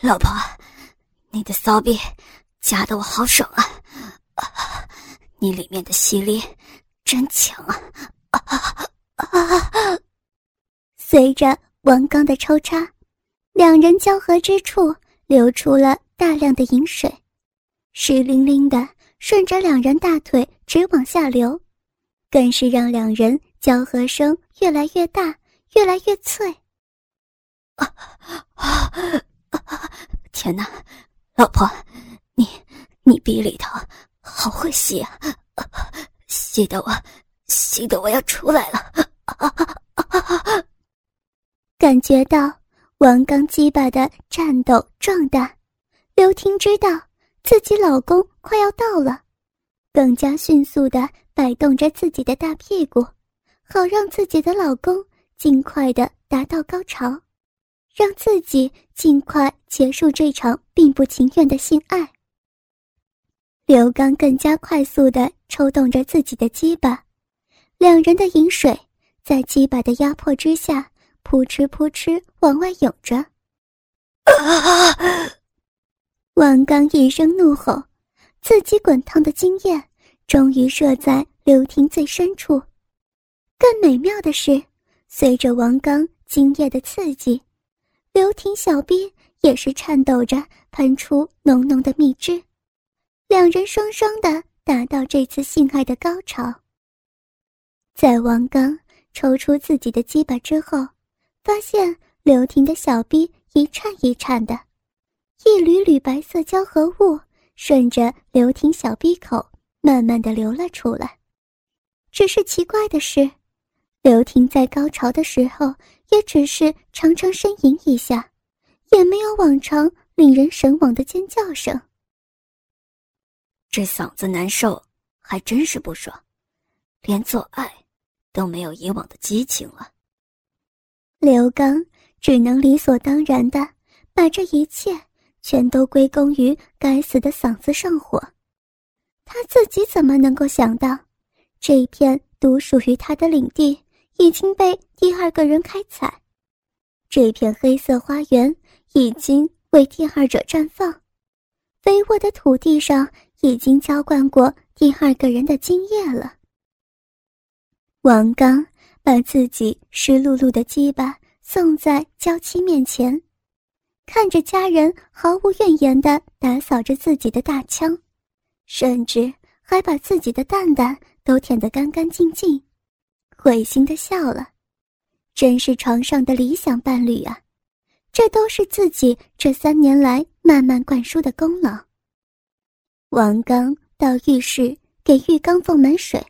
老婆，你的骚逼夹得我好爽啊！你里面的吸力真强啊！随着王刚的抽插，两人交合之处流出了大量的饮水，湿淋淋的顺着两人大腿直往下流，更是让两人交合声越来越大，越来越脆。啊啊！天哪，老婆，你你鼻里头好会吸啊！吸得我吸得我要出来了！啊啊啊！感觉到王刚鸡巴的颤抖壮大，刘婷知道自己老公快要到了，更加迅速的摆动着自己的大屁股，好让自己的老公尽快的达到高潮，让自己尽快结束这场并不情愿的性爱。刘刚更加快速地抽动着自己的鸡巴，两人的饮水在鸡巴的压迫之下。扑哧扑哧往外涌着，王刚一声怒吼，自己滚烫的精液终于射在刘婷最深处。更美妙的是，随着王刚精液的刺激，刘婷小臂也是颤抖着喷出浓浓的蜜汁，两人双双的达到这次性爱的高潮。在王刚抽出自己的鸡巴之后。发现刘婷的小臂一颤一颤的，一缕缕白色胶合物顺着刘婷小臂口慢慢的流了出来。只是奇怪的是，刘婷在高潮的时候也只是常常呻吟一下，也没有往常令人神往的尖叫声。这嗓子难受还真是不爽，连做爱都没有以往的激情了。刘刚只能理所当然的把这一切全都归功于该死的嗓子上火。他自己怎么能够想到，这一片独属于他的领地已经被第二个人开采，这片黑色花园已经为第二者绽放，肥沃的土地上已经浇灌过第二个人的精液了。王刚。把自己湿漉漉的鸡巴送在娇妻面前，看着家人毫无怨言地打扫着自己的大枪，甚至还把自己的蛋蛋都舔得干干净净，会心的笑了。真是床上的理想伴侣啊！这都是自己这三年来慢慢灌输的功劳。王刚到浴室给浴缸放满水，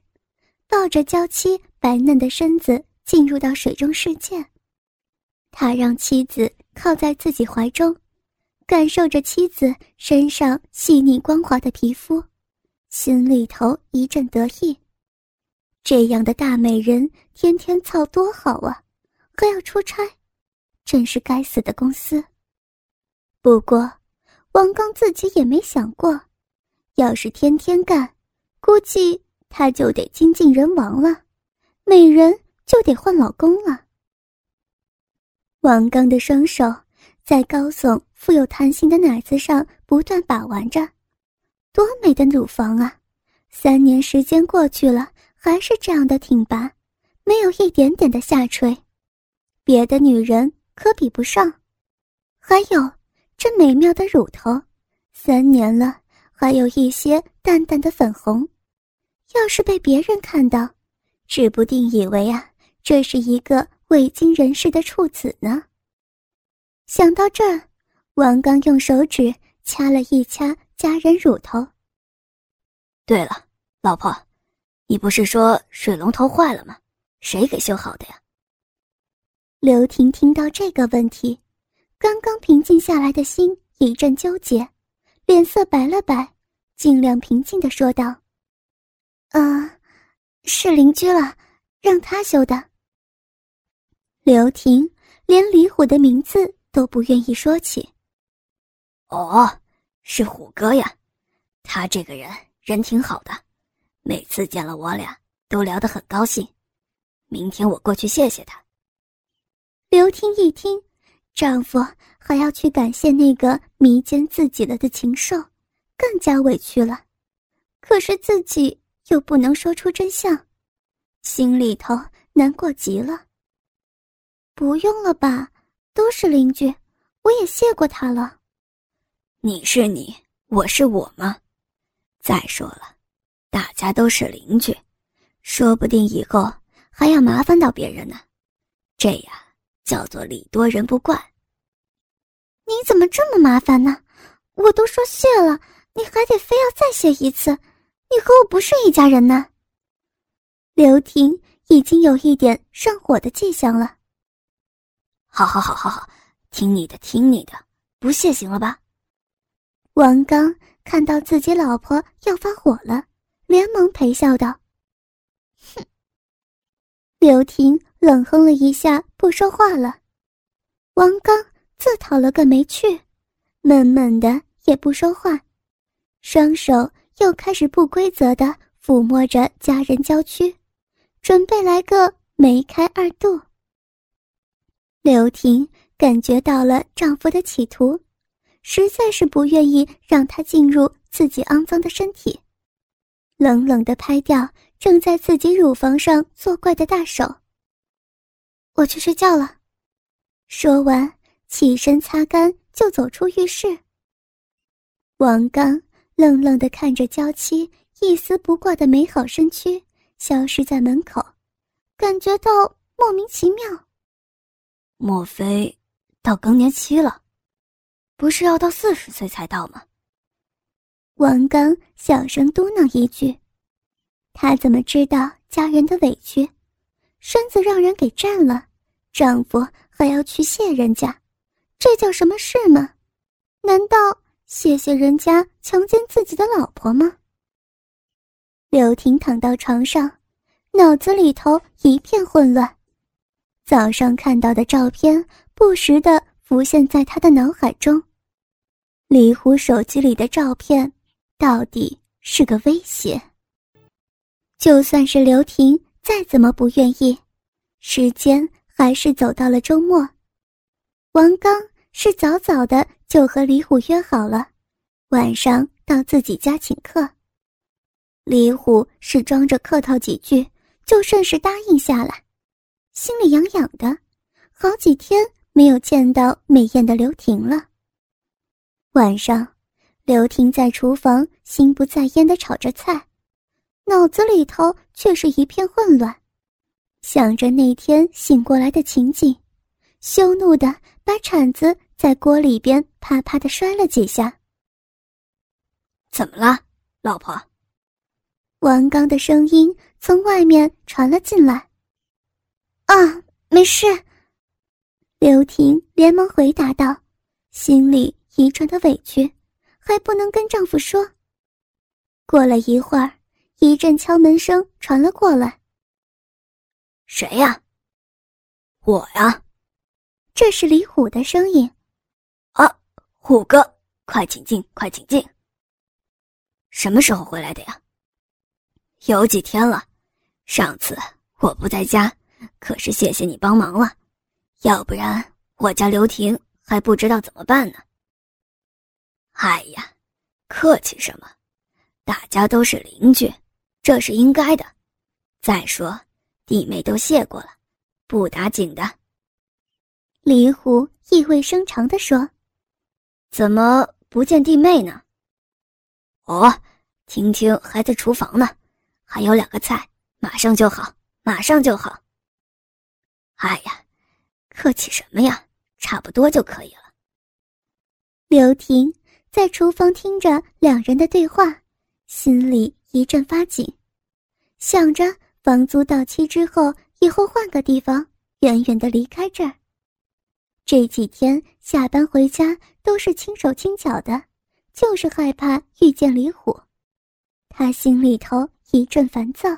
抱着娇妻。白嫩的身子进入到水中世界，他让妻子靠在自己怀中，感受着妻子身上细腻光滑的皮肤，心里头一阵得意。这样的大美人天天操多好啊，还要出差，真是该死的公司。不过，王刚自己也没想过，要是天天干，估计他就得精尽人亡了。美人就得换老公了。王刚的双手在高耸、富有弹性的奶子上不断把玩着，多美的乳房啊！三年时间过去了，还是这样的挺拔，没有一点点的下垂，别的女人可比不上。还有这美妙的乳头，三年了还有一些淡淡的粉红，要是被别人看到。指不定以为啊，这是一个未经人事的处子呢。想到这儿，王刚用手指掐了一掐家人乳头。对了，老婆，你不是说水龙头坏了吗？谁给修好的呀？刘婷听到这个问题，刚刚平静下来的心一阵纠结，脸色白了白，尽量平静的说道：“啊。”是邻居了，让他修的。刘婷连李虎的名字都不愿意说起。哦，是虎哥呀，他这个人人挺好的，每次见了我俩都聊得很高兴。明天我过去谢谢他。刘婷一听，丈夫还要去感谢那个迷奸自己了的禽兽，更加委屈了。可是自己又不能说出真相，心里头难过极了。不用了吧，都是邻居，我也谢过他了。你是你，我是我吗？再说了，大家都是邻居，说不定以后还要麻烦到别人呢。这样叫做礼多人不怪。你怎么这么麻烦呢？我都说谢了，你还得非要再谢一次。你和我不是一家人呢。刘婷已经有一点上火的迹象了。好好好好好，听你的，听你的，不谢行了吧？王刚看到自己老婆要发火了，连忙陪笑道：“哼。”刘婷冷哼了一下，不说话了。王刚自讨了个没趣，闷闷的也不说话，双手又开始不规则的抚摸着家人娇躯，准备来个梅开二度。刘婷感觉到了丈夫的企图，实在是不愿意让他进入自己肮脏的身体，冷冷的拍掉。正在自己乳房上作怪的大手。我去睡觉了。说完，起身擦干就走出浴室。王刚愣愣的看着娇妻一丝不挂的美好身躯消失在门口，感觉到莫名其妙。莫非到更年期了？不是要到四十岁才到吗？王刚小声嘟囔一句。她怎么知道家人的委屈？身子让人给占了，丈夫还要去谢人家，这叫什么事吗？难道谢谢人家强奸自己的老婆吗？刘婷躺到床上，脑子里头一片混乱，早上看到的照片不时的浮现在她的脑海中。李虎手机里的照片，到底是个威胁。就算是刘婷再怎么不愿意，时间还是走到了周末。王刚是早早的就和李虎约好了，晚上到自己家请客。李虎是装着客套几句，就顺势答应下来，心里痒痒的，好几天没有见到美艳的刘婷了。晚上，刘婷在厨房心不在焉的炒着菜。脑子里头却是一片混乱，想着那天醒过来的情景，羞怒的把铲子在锅里边啪啪的摔了几下。怎么了，老婆？王刚的声音从外面传了进来。啊，没事。刘婷连忙回答道，心里一阵的委屈，还不能跟丈夫说。过了一会儿。一阵敲门声传了过来。谁呀？我呀。这是李虎的声音。啊，虎哥，快请进，快请进。什么时候回来的呀？有几天了。上次我不在家，可是谢谢你帮忙了，要不然我家刘婷还不知道怎么办呢。哎呀，客气什么？大家都是邻居。这是应该的。再说，弟妹都谢过了，不打紧的。李虎意味深长地说：“怎么不见弟妹呢？”“哦，婷婷还在厨房呢，还有两个菜，马上就好，马上就好。”“哎呀，客气什么呀，差不多就可以了。”刘婷在厨房听着两人的对话，心里一阵发紧。想着房租到期之后，以后换个地方，远远的离开这儿。这几天下班回家都是轻手轻脚的，就是害怕遇见李虎。他心里头一阵烦躁。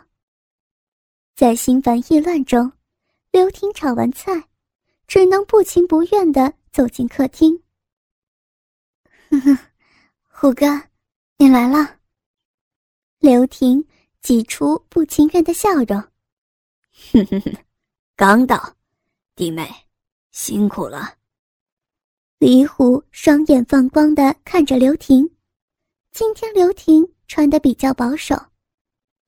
在心烦意乱中，刘婷炒完菜，只能不情不愿的走进客厅。呵呵，虎哥，你来了。刘婷。挤出不情愿的笑容，哼哼哼，刚到，弟妹，辛苦了。李虎双眼放光的看着刘婷。今天刘婷穿的比较保守，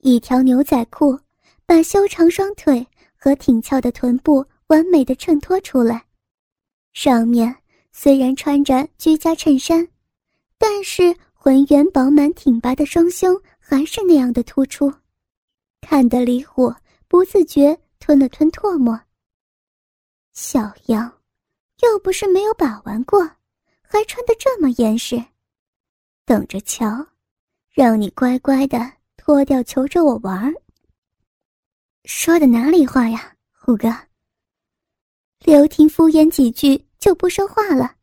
一条牛仔裤把修长双腿和挺翘的臀部完美的衬托出来。上面虽然穿着居家衬衫，但是浑圆饱满挺拔的双胸还是那样的突出，看得李虎不自觉吞了吞唾沫。小样，又不是没有把玩过，还穿得这么严实。等着瞧，让你乖乖的脱掉求着我玩儿。说的哪里话呀，虎哥。刘婷敷衍几句就不说话了，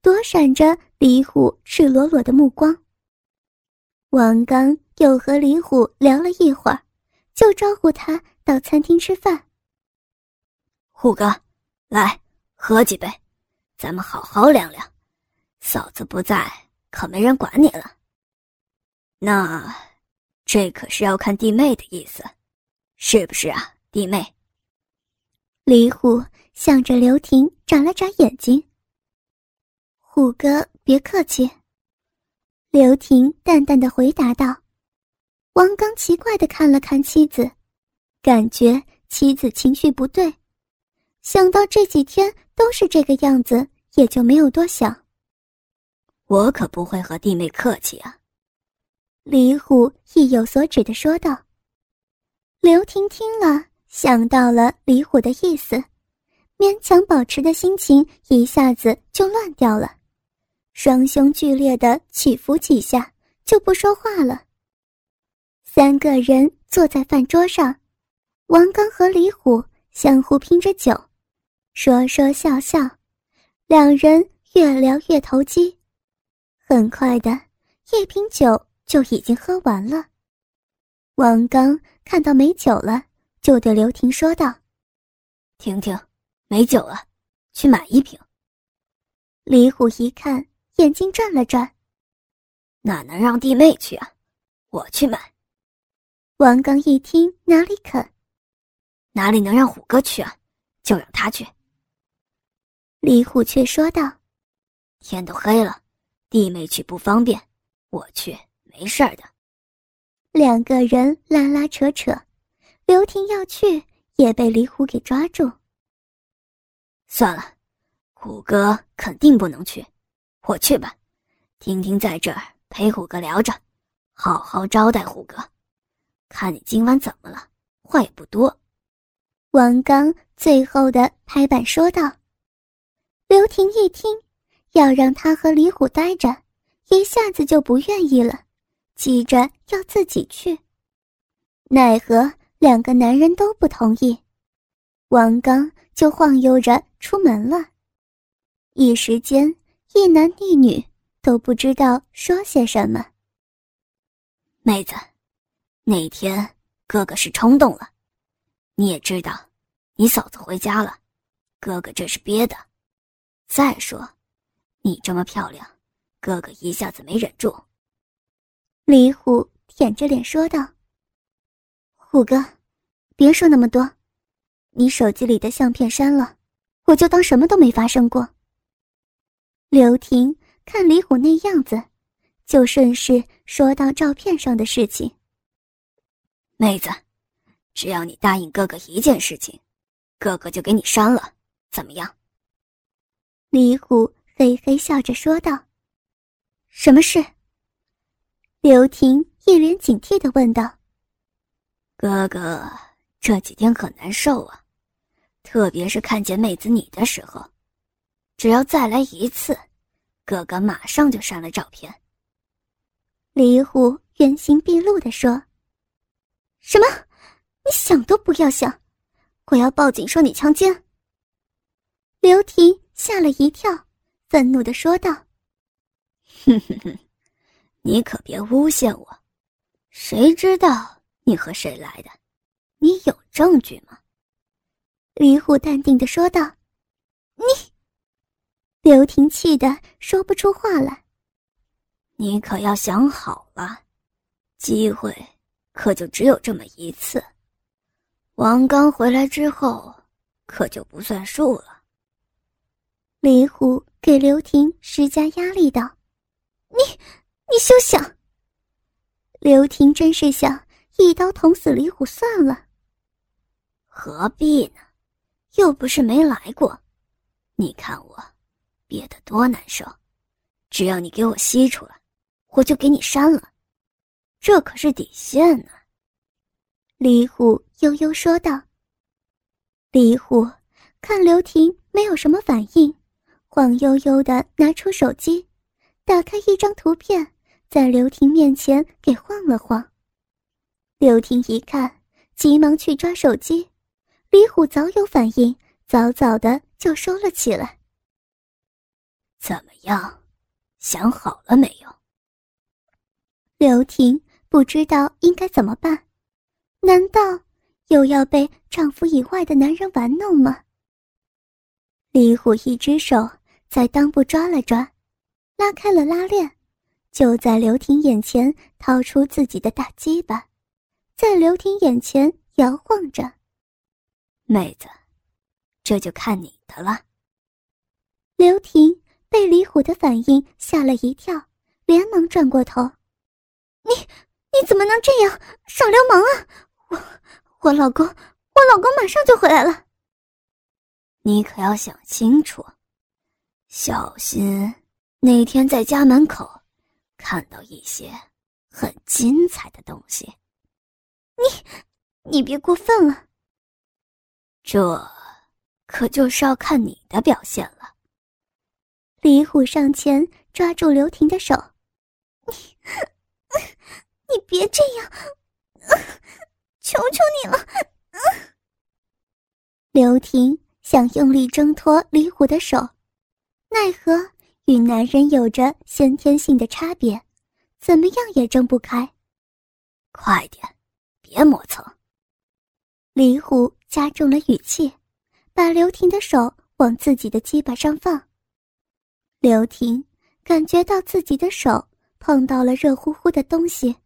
躲闪着李虎赤裸裸的目光。王刚又和李虎聊了一会儿，就招呼他到餐厅吃饭。虎哥，来喝几杯，咱们好好聊聊。嫂子不在。可没人管你了。那，这可是要看弟妹的意思，是不是啊，弟妹？李虎向着刘婷眨了眨眼睛。虎哥别客气。刘婷淡淡的回答道。王刚奇怪的看了看妻子，感觉妻子情绪不对，想到这几天都是这个样子，也就没有多想。我可不会和弟妹客气啊。”李虎意有所指的说道。刘婷听了，想到了李虎的意思，勉强保持的心情一下子就乱掉了，双胸剧烈的起伏几下，就不说话了。三个人坐在饭桌上，王刚和李虎相互拼着酒，说说笑笑，两人越聊越投机。很快的，一瓶酒就已经喝完了。王刚看到没酒了，就对刘婷说道：“婷婷，没酒了，去买一瓶。”李虎一看，眼睛转了转：“哪能让弟妹去啊？我去买。”王刚一听，哪里肯？哪里能让虎哥去啊？就让他去。李虎却说道：“天都黑了。”弟妹去不方便，我去没事儿的。两个人拉拉扯扯，刘婷要去也被李虎给抓住。算了，虎哥肯定不能去，我去吧。婷婷在这儿陪虎哥聊着，好好招待虎哥。看你今晚怎么了？话也不多。王刚最后的拍板说道。刘婷一听。要让他和李虎待着，一下子就不愿意了，急着要自己去。奈何两个男人都不同意，王刚就晃悠着出门了。一时间，一男一女都不知道说些什么。妹子，那天哥哥是冲动了，你也知道，你嫂子回家了，哥哥这是憋的。再说。你这么漂亮，哥哥一下子没忍住。李虎舔着脸说道：“虎哥，别说那么多，你手机里的相片删了，我就当什么都没发生过。”刘婷看李虎那样子，就顺势说到照片上的事情。妹子，只要你答应哥哥一件事情，哥哥就给你删了，怎么样？李虎。嘿嘿笑着说道：“什么事？”刘婷一脸警惕的问道：“哥哥这几天可难受啊，特别是看见妹子你的时候，只要再来一次，哥哥马上就删了照片。”李虎原形毕露的说：“什么？你想都不要想！我要报警说你强奸！”刘婷吓了一跳。愤怒的说道：“哼哼哼，你可别诬陷我！谁知道你和谁来的？你有证据吗？”李虎淡定的说道：“你。”刘婷气得说不出话来。你可要想好了，机会可就只有这么一次。王刚回来之后，可就不算数了。李虎给刘婷施加压力道：“你，你休想！”刘婷真是想一刀捅死李虎算了。何必呢？又不是没来过。你看我憋得多难受，只要你给我吸出来，我就给你删了。这可是底线呢。李虎悠悠说道。李虎看刘婷没有什么反应，晃悠悠的拿出手机，打开一张图片，在刘婷面前给晃了晃。刘婷一看，急忙去抓手机，李虎早有反应，早早的就收了起来。怎么样，想好了没有？刘婷不知道应该怎么办，难道又要被丈夫以外的男人玩弄吗？李虎一只手在裆部抓了抓，拉开了拉链，就在刘婷眼前掏出自己的大鸡巴，在刘婷眼前摇晃着。妹子，这就看你的了。刘婷被李虎的反应吓了一跳，连忙转过头：“你你怎么能这样，耍流氓啊！我我老公，我老公马上就回来了。”你可要想清楚，小心那天在家门口看到一些很精彩的东西。你，你别过分了。这可就是要看你的表现了。李虎上前抓住刘婷的手：“你，你别这样，求求你了！”刘婷。想用力挣脱李虎的手，奈何与男人有着先天性的差别，怎么样也挣不开。快点，别磨蹭！李虎加重了语气，把刘婷的手往自己的鸡巴上放。刘婷感觉到自己的手碰到了热乎乎的东西，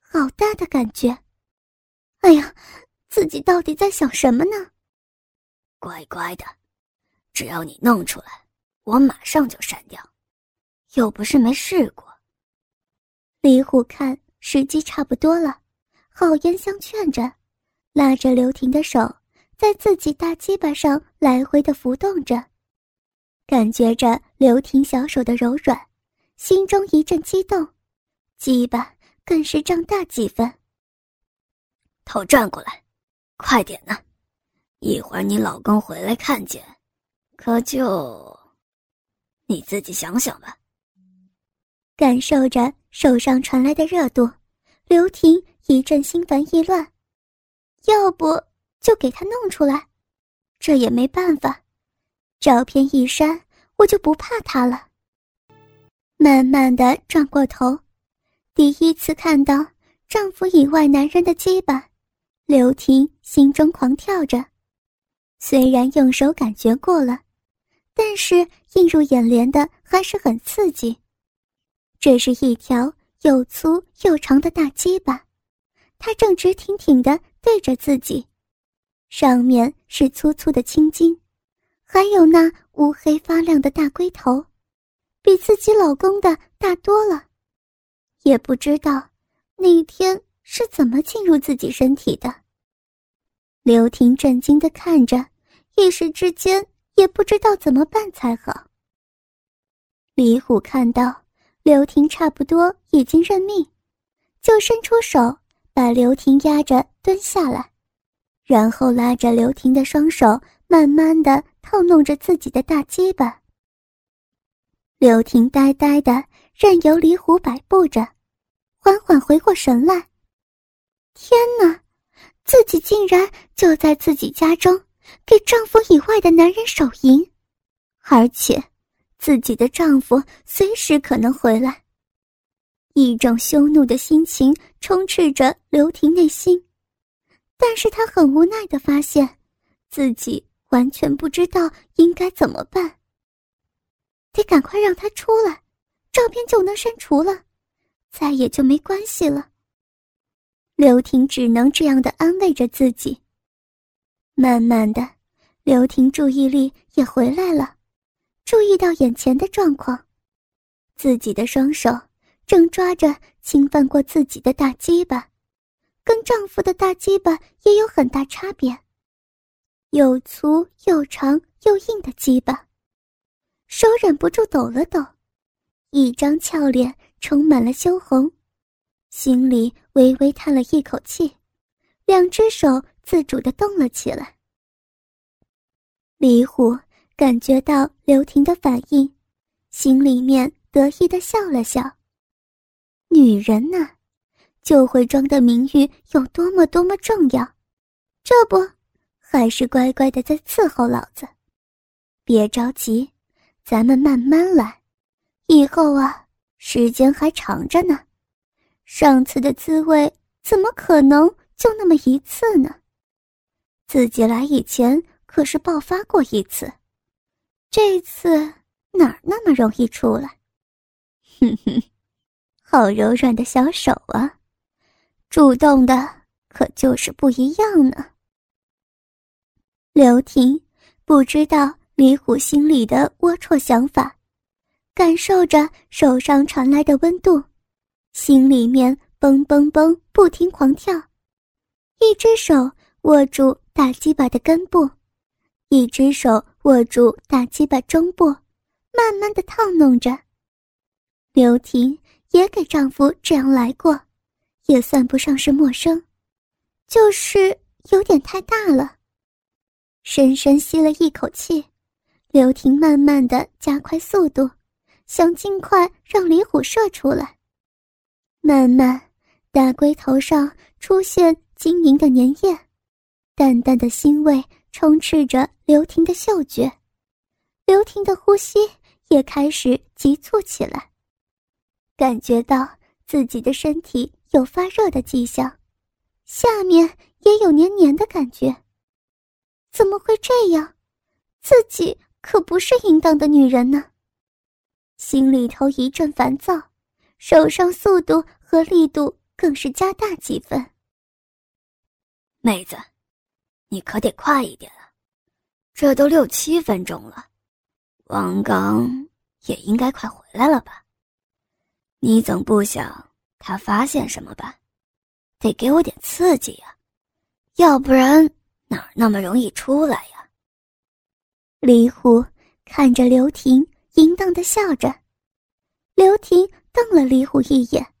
好大的感觉！哎呀，自己到底在想什么呢？乖乖的，只要你弄出来，我马上就删掉。又不是没试过。李虎看时机差不多了，好言相劝着，拉着刘婷的手，在自己大鸡巴上来回的浮动着，感觉着刘婷小手的柔软，心中一阵激动，鸡巴更是胀大几分。头转过来，快点呢！一会儿你老公回来看见，可就你自己想想吧。感受着手上传来的热度，刘婷一阵心烦意乱。要不就给他弄出来，这也没办法。照片一删，我就不怕他了。慢慢的转过头，第一次看到丈夫以外男人的鸡巴，刘婷心中狂跳着。虽然用手感觉过了，但是映入眼帘的还是很刺激。这是一条又粗又长的大鸡巴，它正直挺挺的对着自己，上面是粗粗的青筋，还有那乌黑发亮的大龟头，比自己老公的大多了。也不知道那天是怎么进入自己身体的。刘婷震惊的看着。一时之间也不知道怎么办才好。李虎看到刘婷差不多已经认命，就伸出手把刘婷压着蹲下来，然后拉着刘婷的双手，慢慢的套弄着自己的大鸡巴。刘婷呆呆的任由李虎摆布着，缓缓回过神来。天哪，自己竟然就在自己家中！给丈夫以外的男人手淫，而且自己的丈夫随时可能回来。一种羞怒的心情充斥着刘婷内心，但是她很无奈的发现，自己完全不知道应该怎么办。得赶快让他出来，照片就能删除了，再也就没关系了。刘婷只能这样的安慰着自己。慢慢的，刘婷注意力也回来了，注意到眼前的状况，自己的双手正抓着侵犯过自己的大鸡巴，跟丈夫的大鸡巴也有很大差别，又粗又长又硬的鸡巴，手忍不住抖了抖，一张俏脸充满了羞红，心里微微叹了一口气，两只手自主的动了起来。李虎感觉到刘婷的反应，心里面得意的笑了笑。女人呐，就会装的名誉有多么多么重要，这不，还是乖乖的在伺候老子。别着急，咱们慢慢来，以后啊，时间还长着呢。上次的滋味怎么可能就那么一次呢？自己来以前。可是爆发过一次，这次哪儿那么容易出来？哼哼，好柔软的小手啊，主动的可就是不一样呢。刘婷不知道李虎心里的龌龊想法，感受着手上传来的温度，心里面嘣嘣嘣不停狂跳，一只手握住大鸡巴的根部。一只手握住大鸡巴中部，慢慢的套弄着。刘婷也给丈夫这样来过，也算不上是陌生，就是有点太大了。深深吸了一口气，刘婷慢慢的加快速度，想尽快让李虎射出来。慢慢，大龟头上出现晶莹的粘液，淡淡的腥味。充斥着刘婷的嗅觉，刘婷的呼吸也开始急促起来。感觉到自己的身体有发热的迹象，下面也有黏黏的感觉。怎么会这样？自己可不是淫荡的女人呢。心里头一阵烦躁，手上速度和力度更是加大几分。妹子。你可得快一点啊！这都六七分钟了，王刚也应该快回来了吧？你总不想他发现什么吧？得给我点刺激呀，要不然哪儿那么容易出来呀？李虎看着刘婷，淫荡的笑着。刘婷瞪了李虎一眼，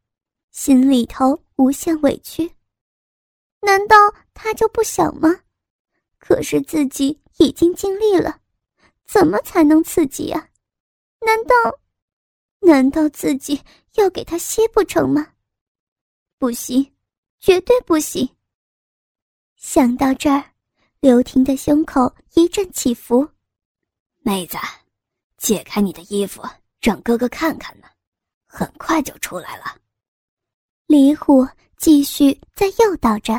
心里头无限委屈。难道他就不想吗？可是自己已经尽力了，怎么才能刺激啊？难道，难道自己要给他吸不成吗？不行，绝对不行！想到这儿，刘婷的胸口一阵起伏。妹子，解开你的衣服，让哥哥看看呢，很快就出来了。李虎继续在诱导着。